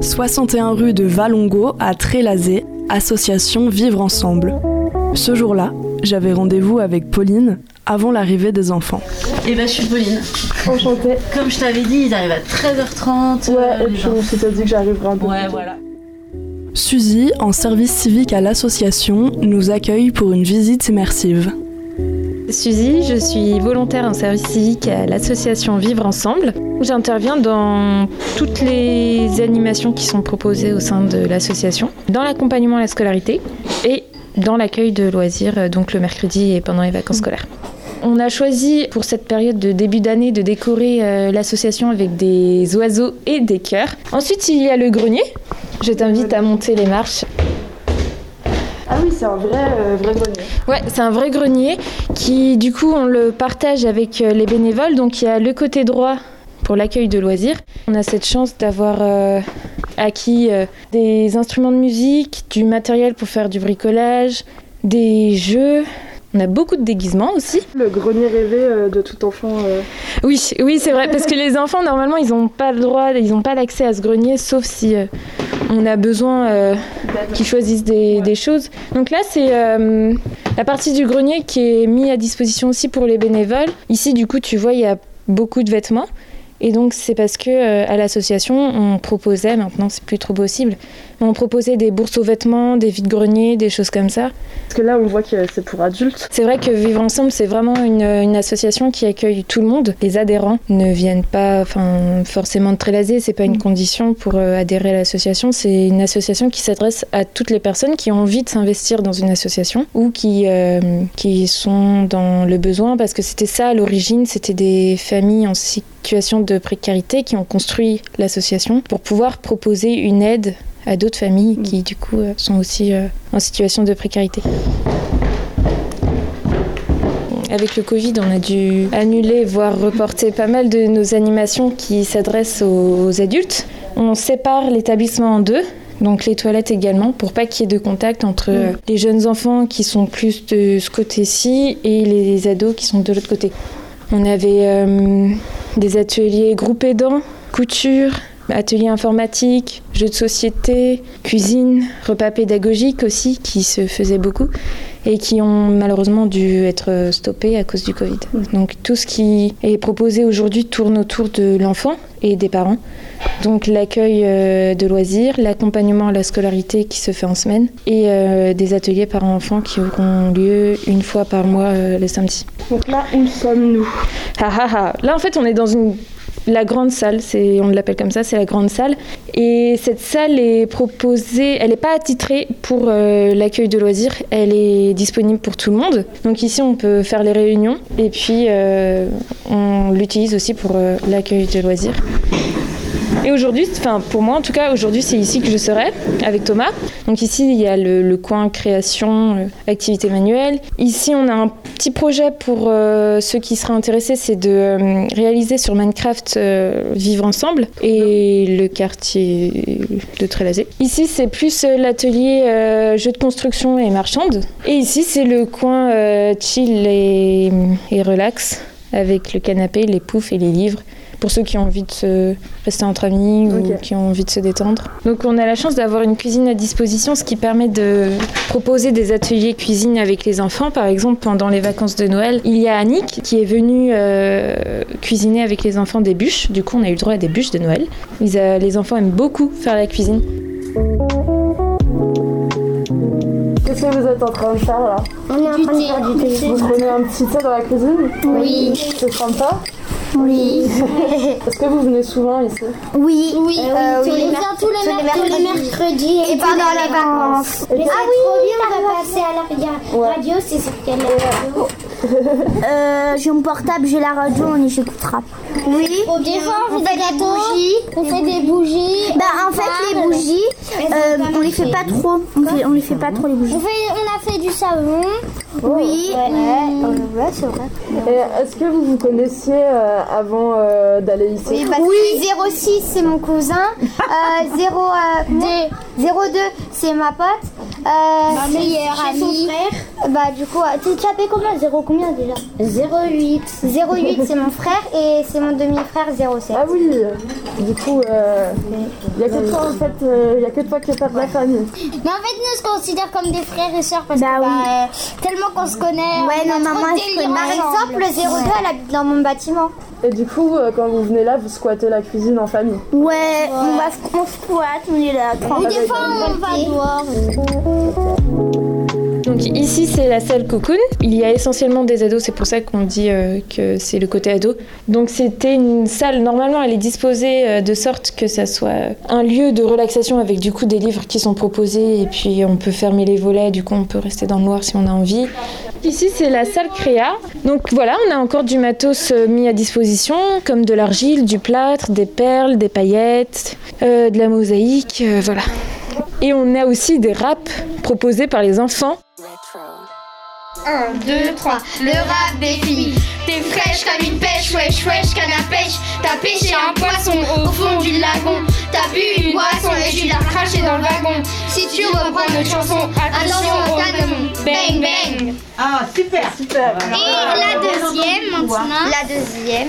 61 rue de Valongo à Trélazé, association Vivre Ensemble. Ce jour-là, j'avais rendez-vous avec Pauline avant l'arrivée des enfants. Et bah, je suis Pauline. Enchantée. Comme je t'avais dit, ils arrivent à 13h30. Ouais, euh, et puis genre. on s'était dit que j'arriverai un peu Ouais, plus tôt. voilà. Suzy, en service civique à l'association, nous accueille pour une visite immersive. Suzy, je suis volontaire en service civique à l'association Vivre Ensemble. J'interviens dans toutes les animations qui sont proposées au sein de l'association, dans l'accompagnement à la scolarité et dans l'accueil de loisirs, euh, donc le mercredi et pendant les vacances scolaires. On a choisi pour cette période de début d'année de décorer euh, l'association avec des oiseaux et des cœurs. Ensuite, il y a le grenier. Je t'invite à monter les marches. Ah oui, c'est un vrai, euh, vrai grenier. Ouais, c'est un vrai grenier qui, du coup, on le partage avec les bénévoles. Donc, il y a le côté droit pour l'accueil de loisirs. On a cette chance d'avoir euh, acquis euh, des instruments de musique, du matériel pour faire du bricolage, des jeux. On a beaucoup de déguisements aussi. Le grenier rêvé euh, de tout enfant. Oui, oui, c'est vrai, parce que les enfants, normalement, ils n'ont pas le droit, ils n'ont pas l'accès à ce grenier, sauf si on a besoin euh, qu'ils choisissent des, des choses. Donc là, c'est euh, la partie du grenier qui est mise à disposition aussi pour les bénévoles. Ici, du coup, tu vois, il y a beaucoup de vêtements. Et donc, c'est parce que euh, à l'association, on proposait, maintenant c'est plus trop possible, mais on proposait des bourses aux vêtements, des vides-greniers, des choses comme ça. Parce que là, on voit que c'est pour adultes. C'est vrai que Vivre Ensemble, c'est vraiment une, une association qui accueille tout le monde. Les adhérents ne viennent pas enfin, forcément de Trélazé, c'est pas une condition pour euh, adhérer à l'association. C'est une association qui s'adresse à toutes les personnes qui ont envie de s'investir dans une association ou qui, euh, qui sont dans le besoin, parce que c'était ça à l'origine, c'était des familles en situation de précarité qui ont construit l'association pour pouvoir proposer une aide à d'autres familles qui du coup euh, sont aussi euh, en situation de précarité. Avec le Covid, on a dû annuler, voire reporter pas mal de nos animations qui s'adressent aux, adultes. On sépare l'établissement en deux. Donc les toilettes également, pour pas qu'il y ait de contact entre euh, les jeunes enfants qui sont plus de ce côté-ci et les ados qui sont de l'autre côté. On avait euh, des ateliers groupe aidants, couture, ateliers informatiques, jeux de société, cuisine, repas pédagogiques aussi qui se faisaient beaucoup et qui ont malheureusement dû être stoppés à cause du Covid. Donc tout ce qui est proposé aujourd'hui tourne autour de l'enfant et des parents. Donc l'accueil euh, de loisirs, l'accompagnement à la scolarité qui se fait en semaine et euh, des ateliers parents-enfants qui auront lieu une fois par mois euh, le samedi. Donc là, où sommes-nous? Ah, ah, ah. Là, en fait, on est dans une la grande salle, on l'appelle comme ça, c'est la grande salle. Et cette salle est proposée, elle n'est pas attitrée pour euh, l'accueil de loisirs, elle est disponible pour tout le monde. Donc ici, on peut faire les réunions et puis euh, on l'utilise aussi pour euh, l'accueil de loisirs. Et aujourd'hui, enfin pour moi en tout cas, aujourd'hui c'est ici que je serai avec Thomas. Donc ici il y a le, coin création, euh, activité manuelle. Ici on a un petit projet pour euh, ceux qui seraient intéressés, c'est de euh, réaliser sur Minecraft vivre ensemble et le quartier de Trélazé. Ici c'est plus l'atelier jeux de construction et marchande. Et ici c'est le coin chill et relax avec le canapé, les poufs et les livres pour ceux qui ont envie de se rester entre amis ou qui ont envie de se détendre. Donc on a la chance d'avoir une cuisine à disposition, ce qui permet de proposer des ateliers cuisine avec les enfants. Par exemple, pendant les vacances de Noël, il y a Annick qui est venue euh, cuisiner avec les enfants des bûches. Du coup, on a eu le droit à des bûches de Noël. Ils, euh, les enfants aiment beaucoup faire la cuisine. Qu'est-ce que vous êtes en train de faire là? On est en train de faire du thé. Vous prenez un petit thé dans la cuisine? Oui. C'est sympa Oui. Est-ce que vous venez souvent ici Oui. Oui. Euh, tous, oui. les, tous, les, Tous les mercredis. mercredis. Et pendant les vacances. Mais Ah oui, trop bien, t'as on va passer à la radio c'est sur quelle radio euh, J'ai mon portable, j'ai la radio, on y j'écoutera. Oui. Des fois, on, on fait des des bougies. On fait des bougies. Bah en fait les bougies, euh, on les fait pas trop. On, fait, on les fait pas trop les bougies. On, fait, on a fait du savon. Oui. Ouais, ouais c'est vrai. Est-ce que vous vous connaissiez euh, avant euh, d'aller ici? Oui, parce que 06 c'est mon cousin, euh, 0, euh, 02 c'est ma pote, Euh, meilleur ami. Bah du coup, euh, as payé combien? Zéro combien déjà? 08. 08 c'est mon frère et c'est mon demi-frère 07. Ah oui, du coup, il n'y a que toi en fait, il y a que toi qui es pas de la famille. Mais en fait, nous, on se considère comme des frères et sœurs parce Bah que oui. bah, euh, tellement qu'on se connaît. Ouais, on a non, trop maman, de je délire. connais Par exemple, le 02, elle habite dans mon bâtiment. Et du coup, euh, quand vous venez là, vous squattez la cuisine en famille. Ouais, on va on squatte, on est là. Ou des fois, on va dehors. Donc ici c'est la salle cocoon. Il y a essentiellement des ados, c'est pour ça qu'on dit euh, que c'est le côté ado. Donc c'était une salle, normalement elle est disposée euh, de sorte que ça soit un lieu de relaxation avec du coup des livres qui sont proposés et puis on peut fermer les volets, du coup on peut rester dans le noir si on a envie. Ici c'est la salle créa. Donc voilà, on a encore du matos euh, mis à disposition comme de l'argile, du plâtre, des perles, des paillettes, de la mosaïque, voilà. Et on a aussi des raps proposés par les enfants 1, 2, 3, le rap des filles. T'es fraîche comme une pêche, wesh, wesh, canne à pêche. T'as pêché un poisson au fond du lagon. T'as bu une boisson et tu l'as craché dans le wagon. Si tu reprends notre chanson, attention au canon. Bang, bang. Ah, super Super. Et la deuxième maintenant. La deuxième.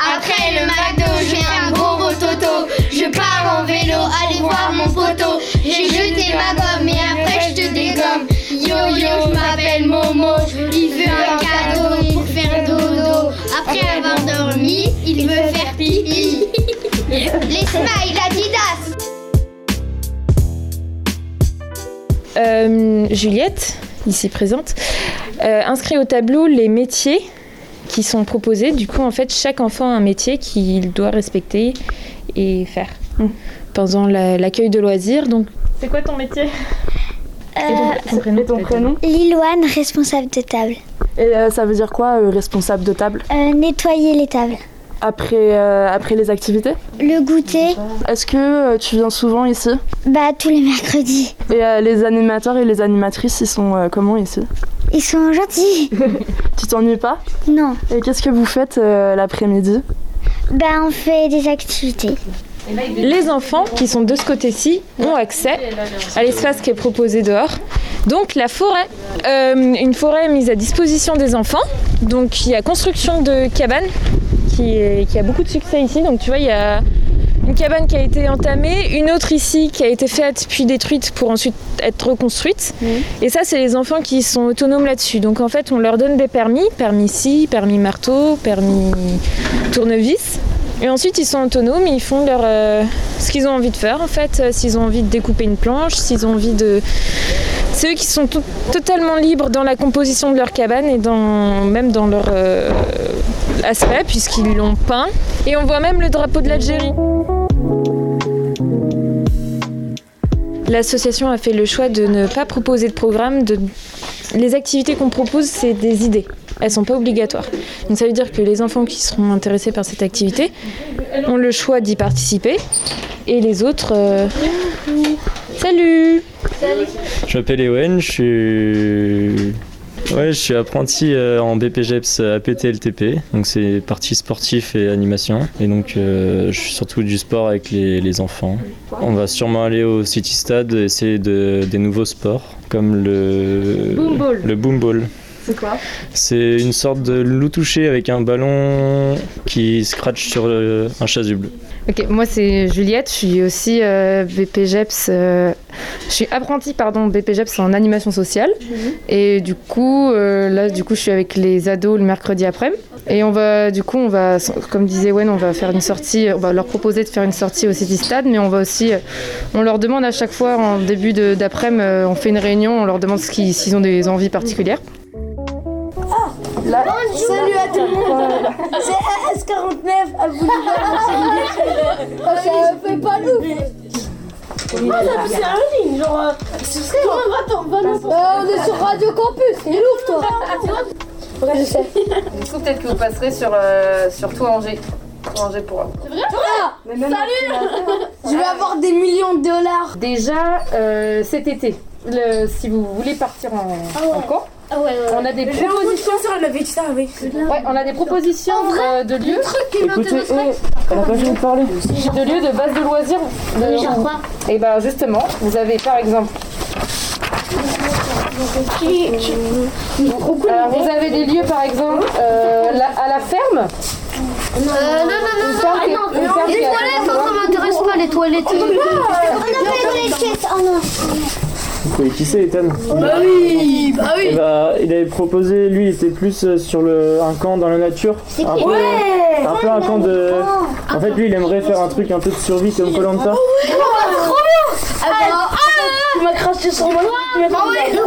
Après le McDo, je fais un gros rototo. Je pars en vélo, aller voir mon poteau. J'ai jeté ma gomme et après je te dégomme. Yo yo, je m'appelle Momo. Il veut un cadeau pour faire dodo. Après avoir dormi, il veut faire pipi. Les smiles Adidas. Euh, Juliette, ici présente, euh, inscrit au tableau les métiers qui sont proposés. Du coup, en fait, chaque enfant a un métier qu'il doit respecter et faire pendant la- l'accueil de loisirs. Donc, c'est quoi ton métier? Et ton- ton prénom, Et ton prénom Liloane, responsable de table. Et euh, ça veut dire quoi, euh, responsable de table? Euh, nettoyer les tables. après, euh, après les activités? Le goûter, Est-ce que euh, tu viens souvent ici? Bah tous les mercredis. Et euh, les animateurs et les animatrices, ils sont euh, comment ici? Ils sont gentils. Tu t'ennuies pas? Non, Et qu'est-ce que vous faites euh, l'après-midi? Bah on fait des activités. Les enfants qui sont de ce côté-ci ont accès à l'espace qui est proposé dehors. Donc la forêt, Euh, une forêt mise à disposition des enfants. Donc il y a construction de cabanes qui, est- qui a beaucoup de succès ici. Donc tu vois, il y a une cabane qui a été entamée, une autre ici qui a été faite puis détruite pour ensuite être reconstruite. Et ça, c'est les enfants qui sont autonomes là-dessus. Donc en fait, on leur donne des permis, permis scie, permis marteau, permis tournevis. Et ensuite, ils sont autonomes, ils font leur, euh, ce qu'ils ont envie de faire en fait. Euh, S'ils ont envie de découper une planche, s'ils ont envie de. C'est eux qui sont to- totalement libres dans la composition de leur cabane et dans, même dans leur euh, aspect, puisqu'ils l'ont peint. Et on voit même le drapeau de l'Algérie. L'association a fait le choix de ne pas proposer de programme. De... Les activités qu'on propose, c'est des idées. Elles sont pas obligatoires. Donc ça veut dire que les enfants qui seront intéressés par cette activité ont le choix d'y participer. Et les autres... euh, Salut Je m'appelle Ewen, je suis. Ouais, je suis apprenti euh, en BPGEPS APTLTP, donc c'est partie sportif et animation. Et donc euh, je suis surtout du sport avec les, les enfants. On va sûrement aller au City Stade essayer de, des nouveaux sports, comme le Boom ball. le boom ball. C'est quoi C'est une sorte de loup touché avec un ballon qui scratch sur euh, un chasuble. Ok, moi c'est Juliette, je suis aussi euh, BPGEPS, euh, je suis apprentie pardon BPGEPS en animation sociale et du coup euh, là du coup je suis avec les ados le mercredi après et on va du coup on va comme disait Wen on va faire une sortie, on va leur proposer de faire une sortie au City Stade mais on va aussi euh, on leur demande à chaque fois en début d'après-midi on fait une réunion, on leur demande ce qu'ils- s'ils ont des envies particulières. Là, Salut à tout le monde. C'est S49 à vous. Ça fait pas nous. c'est un ligne, genre. on est sur Radio Campus, c'est lourd toi. Ouais, je sais. Du coup peut-être que vous passerez sur, euh, sur Toi Angers? Toi Angers pour Je vais avoir des millions de dollars. Déjà euh, cet été, le- si vous voulez partir en, en camp, Ah ouais, on a des propositions. avait dit ça, oui. Ouais, on a des propositions euh, de lieux, Écoutez, eh, elle a pas fini de parler. de lieux de base de loisirs. De- genre quoi Et ben justement, vous avez par exemple Alors vous avez des lieux par exemple euh, la- à la ferme Euh, non, non, non, non, ah, qui non, les qui toilettes, ça m'intéresse pas, les toilettes. On a fait les caisses. Oh non. Vous connaissez qui c'est, Ethan Bah oui, bah Eh oui. bah, il avait proposé, lui, il était plus euh, sur le, un camp dans la nature. Un peu, un peu un camp de. En fait, lui, il aimerait faire un truc un peu de survie comme Colanta. Tu m'as craché sur moi. Tu m'as craché.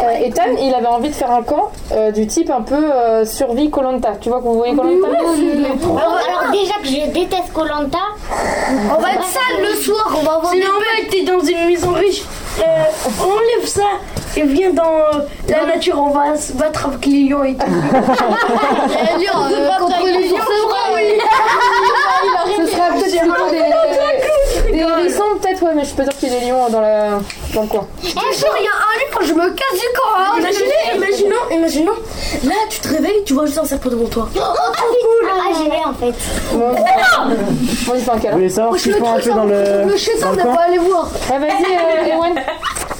Euh, Ethan, il avait envie de faire un camp euh, du type un peu euh, survie Colanta. Tu vois que vous voyez Colanta Alors, alors déjà que je déteste Colanta. On va être sale le soir, on va avoir Si des un mec t'es dans une maison riche, euh, enlève ça et viens dans euh, la nature, on va se battre avec les lions et tout. Les lions, euh, contre les lions, c'est vrai. Ce sera peut-être plutôt des, des hérissons, peut-être, ouais, mais je peux dire qu'il y a des lions dans, la, dans le coin. Eh, il y a un livre quand je me casse du corps. hein. Imaginez, imaginons, imaginons. Là, tu te réveilles, tu vois juste un serpent devant toi. Ah, j'y vais en fait. Bon, bon, il fait un Vous câlin. voulez savoir ce qu'ils font un peu dans le, Le chétan, on pas aller voir. Ouais, vas-y, euh, Ewan.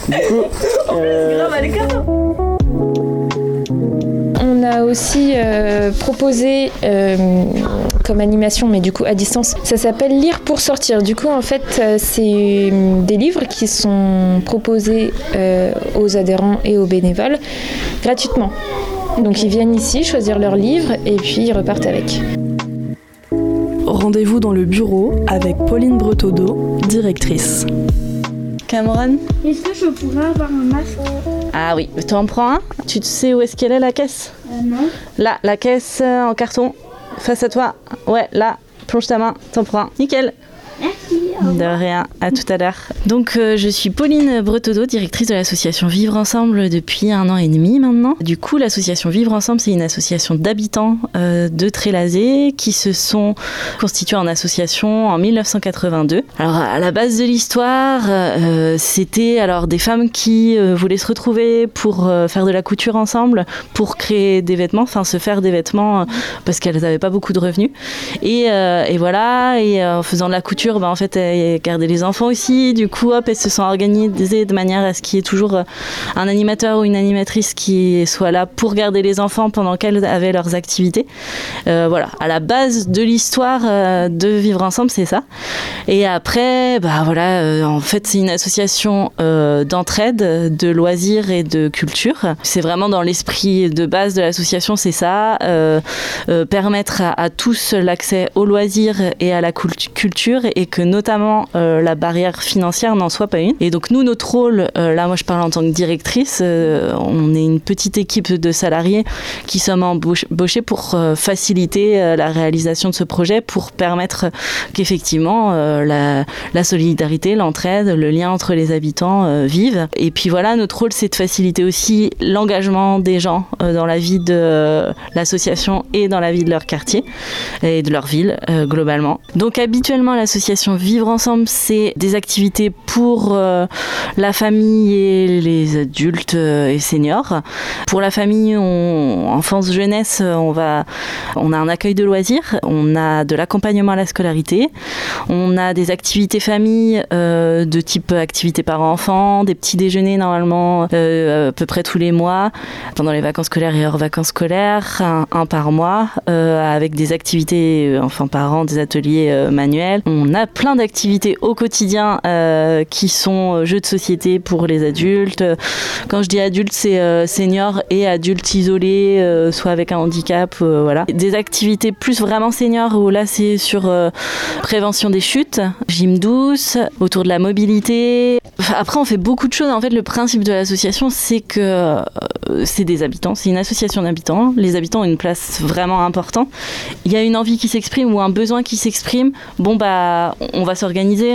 Du coup, euh, On a aussi euh, proposé euh, comme animation, mais du coup à distance, ça s'appelle Lire pour sortir. Du coup, en fait, euh, c'est des livres qui sont proposés aux adhérents et aux bénévoles gratuitement. Donc ils viennent ici choisir leurs livres et puis ils repartent avec. Rendez-vous dans le bureau avec Pauline Bretodeau, directrice. Cameron Est-ce que je pourrais avoir un masque Ah oui, tu en prends un Tu sais où est-ce qu'elle est la caisse Non. Là, la caisse euh, en carton, face à toi. Ouais, là, plonge ta main, t'en prends un. Nickel. De rien, à tout à l'heure. Donc, euh, je suis Pauline Bretodeau, directrice de l'association Vivre Ensemble depuis un an et demi maintenant. Du coup, l'association Vivre Ensemble, c'est une association d'habitants euh, de Trélazé qui se sont constitués en association en 1982. Alors, à la base de l'histoire, euh, c'était alors des femmes qui voulaient se retrouver pour faire de la couture ensemble, pour créer des vêtements, enfin se faire des vêtements parce qu'elles n'avaient pas beaucoup de revenus. Et, et voilà, et en faisant de la couture, bah, en fait, elles gardaient les enfants aussi. Du coup, hop, elles se sont organisées de manière à ce qu'il y ait toujours euh, un animateur ou une animatrice qui soit là pour garder les enfants pendant qu'elles avaient leurs activités. Euh, voilà, à la base de l'histoire euh, de Vivre Ensemble, c'est ça. Et après, bah voilà, en fait, c'est une association d'entraide, de loisirs et de culture. C'est vraiment dans l'esprit de base de l'association, c'est ça, permettre à, à tous l'accès aux loisirs et à la cult- culture et que notamment euh, la barrière financière n'en soit pas une. Et donc nous, notre rôle, euh, là, moi, je parle en tant que directrice, euh, on est une petite équipe de salariés qui sommes embauch- embauchés pour faciliter la réalisation de ce projet, pour permettre qu'effectivement la, la solidarité, l'entraide, le lien entre les habitants vivent. Et puis voilà, notre rôle, c'est de faciliter aussi l'engagement des gens dans la vie de l'association et dans la vie de leur quartier et de leur ville globalement. Donc habituellement, l'association Vivre Ensemble, c'est des activités pour euh, la famille et les adultes euh, et seniors. Pour la famille, enfance, jeunesse, on va, on a un accueil de loisirs, on a de l'accompagnement à la scolarité, on a des activités famille euh, de type activités parents-enfants, des petits déjeuners normalement à peu près tous les mois, pendant les vacances scolaires et hors vacances scolaires, un, un par mois, avec des activités enfants-parents, des ateliers manuels. On a plein d'activités au quotidien euh, qui sont euh, jeux de société pour les adultes. Quand je dis adultes, c'est euh, seniors et adultes isolés, euh, soit avec un handicap, voilà. Des activités plus vraiment seniors où là c'est sur prévention des chutes, gym douce, autour de la mobilité. Après, on fait beaucoup de choses. En fait, le principe de l'association, c'est que c'est des habitants, c'est une association d'habitants. Les habitants ont une place vraiment importante. Il y a une envie qui s'exprime ou un besoin qui s'exprime. Bon, bah, on va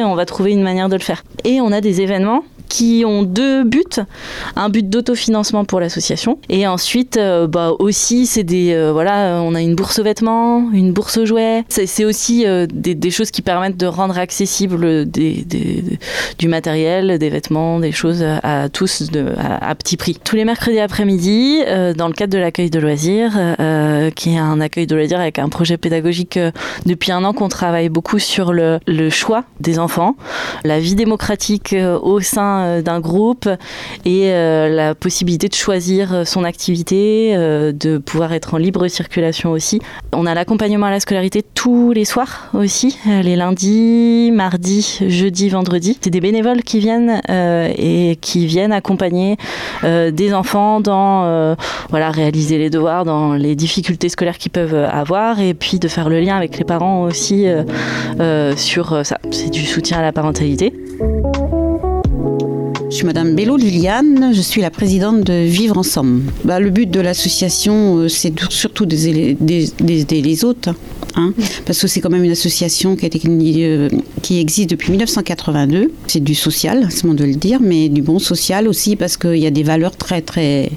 on va trouver une manière de le faire. Et on a des événements qui ont deux buts. Un but d'autofinancement pour l'association. Et ensuite, euh, bah, aussi, c'est des. euh, voilà, on a une bourse aux vêtements, une bourse aux jouets. C'est aussi euh, des, choses qui permettent de rendre accessible du matériel, des vêtements, des choses à, tous à, petit prix. Tous les mercredis après-midi, dans le cadre de l'accueil de loisirs, qui est un accueil de loisirs avec un projet pédagogique depuis un an qu'on travaille beaucoup sur le choix des enfants, la vie démocratique euh, au sein sein d'un groupe et la possibilité de choisir son activité, de pouvoir être en libre circulation aussi. On a l'accompagnement à la scolarité tous les soirs aussi, les lundis, mardis, jeudi, vendredi. C'est des bénévoles qui viennent et qui viennent accompagner des enfants dans voilà réaliser les devoirs, dans les difficultés scolaires qu'ils peuvent avoir et puis de faire le lien avec les parents aussi sur ça. C'est du soutien à la parentalité. Je suis Madame Bello Liliane, je suis la présidente de Vivre Ensemble. Bah, le but de l'association, euh, c'est surtout d'aider les autres. Hein, parce que c'est quand même une association qui, euh, existe depuis 1982. C'est du social, c'est bon de le dire, mais du bon social aussi parce qu'il y a des valeurs très très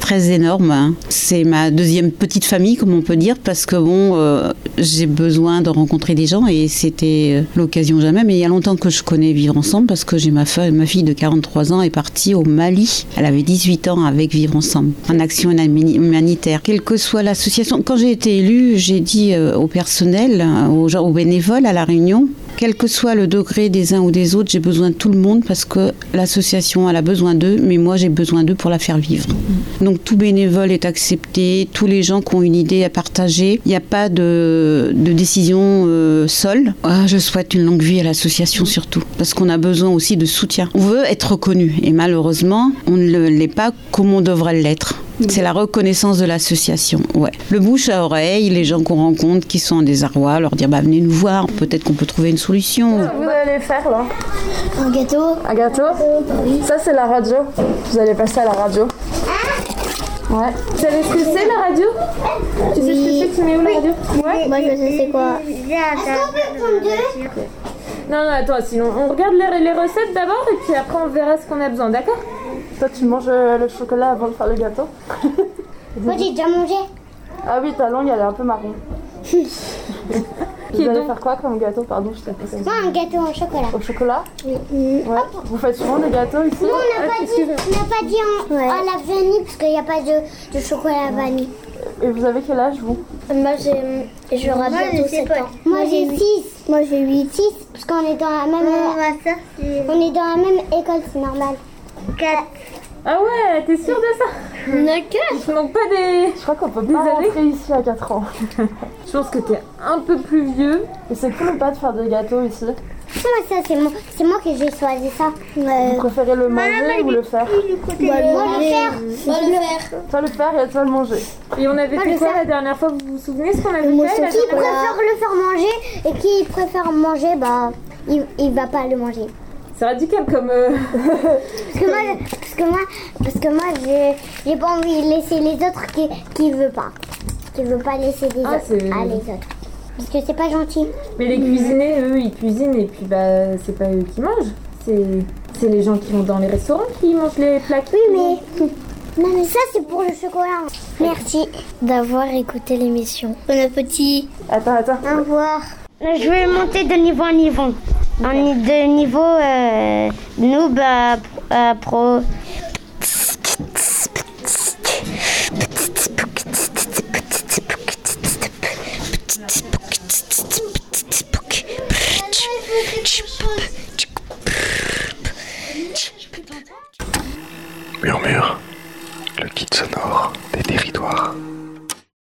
très énormes. Hein. C'est ma deuxième petite famille, comme on peut dire, parce que bon, euh, j'ai besoin de rencontrer des gens et c'était euh, l'occasion jamais. Mais il y a longtemps que je connais Vivre Ensemble parce que j'ai ma, ma fille de 43 ans est partie au Mali. Elle avait 18 ans avec Vivre Ensemble en action humanitaire. Quelle que soit l'association, quand j'ai été élue, j'ai dit au personnel, hein, aux, aux bénévoles à la réunion, quel que soit le degré des uns ou des autres, j'ai besoin de tout le monde parce que l'association a besoin d'eux, mais moi j'ai besoin d'eux pour la faire vivre. Donc tout bénévole est accepté, tous les gens qui ont une idée à partager. Il n'y a pas de, décision euh, seule. Ah, je souhaite une longue vie à l'association surtout parce qu'on a besoin aussi de soutien. On veut être reconnu et malheureusement on ne l'est pas comme on devrait l'être. C'est la reconnaissance de l'association, ouais. Le bouche à oreille, les gens qu'on rencontre qui sont en désarroi, leur dire bah venez nous voir, peut-être qu'on peut trouver une solution. Vous allez faire là Un gâteau. Un gâteau Oui. Ça c'est la radio. Vous allez passer à la radio. Ouais. Vous savez ce que c'est la radio Tu sais ce que c'est Tu mets où la radio Ouais. Moi je sais c'est quoi. Non, non, attends, sinon on regarde les, les recettes d'abord et puis après on verra ce qu'on a besoin, d'accord toi, tu manges euh, le chocolat avant de faire le gâteau Moi, j'ai déjà mangé. Ah oui, ta langue, elle est un peu marron. Vous allez faire quoi comme gâteau Pardon, je t'ai posé. Moi, un gâteau au chocolat. Au chocolat Oui. Ouais. Vous faites souvent des gâteaux ici Non, on n'a pas, dit, pas dit en, à la vanille parce qu'il n'y a pas de, de chocolat à vanille. Et vous avez quel âge vous? Moi j'ai bientôt 7 ans. Moi j'ai 6. Moi j'ai 8 6 parce qu'on est dans la même on est dans la même école, c'est normal. 4. Ah ouais, t'es sûre de ça? On a 4 Il te manque pas des. Je crois qu'on peut pas rentrer ici à 4 ans. Je pense que t'es un peu plus vieux. Et c'est cool ou pas de faire des gâteaux ici moi, ça, c'est moi, c'est moi que j'ai choisi ça. Vous préférez le manger ou le faire Moi, le faire. Moi, le faire. Toi, le faire et toi, le manger. Et on avait fait quoi la dernière fois? Vous vous souvenez ce qu'on avait fait Qui préfère le faire manger et qui préfère manger, bah, il, il va pas le manger. C'est radical comme. Euh, parce que moi, parce que moi, parce que moi j'ai pas envie de laisser les autres qui, qui veulent pas. Qui veulent pas laisser les ah, autres à les autres. Parce que c'est pas gentil. Mais les cuisiniers, eux, ils cuisinent et puis bah, c'est pas eux qui mangent. C'est les gens qui vont dans les restaurants qui mangent les plats. Oui, mais. Non, mais ça, c'est pour le chocolat. Merci d'avoir écouté l'émission. Bon appétit. Attends, attends. Au revoir. Je vais monter de niveau en niveau. En de niveau euh, noob à, à pro.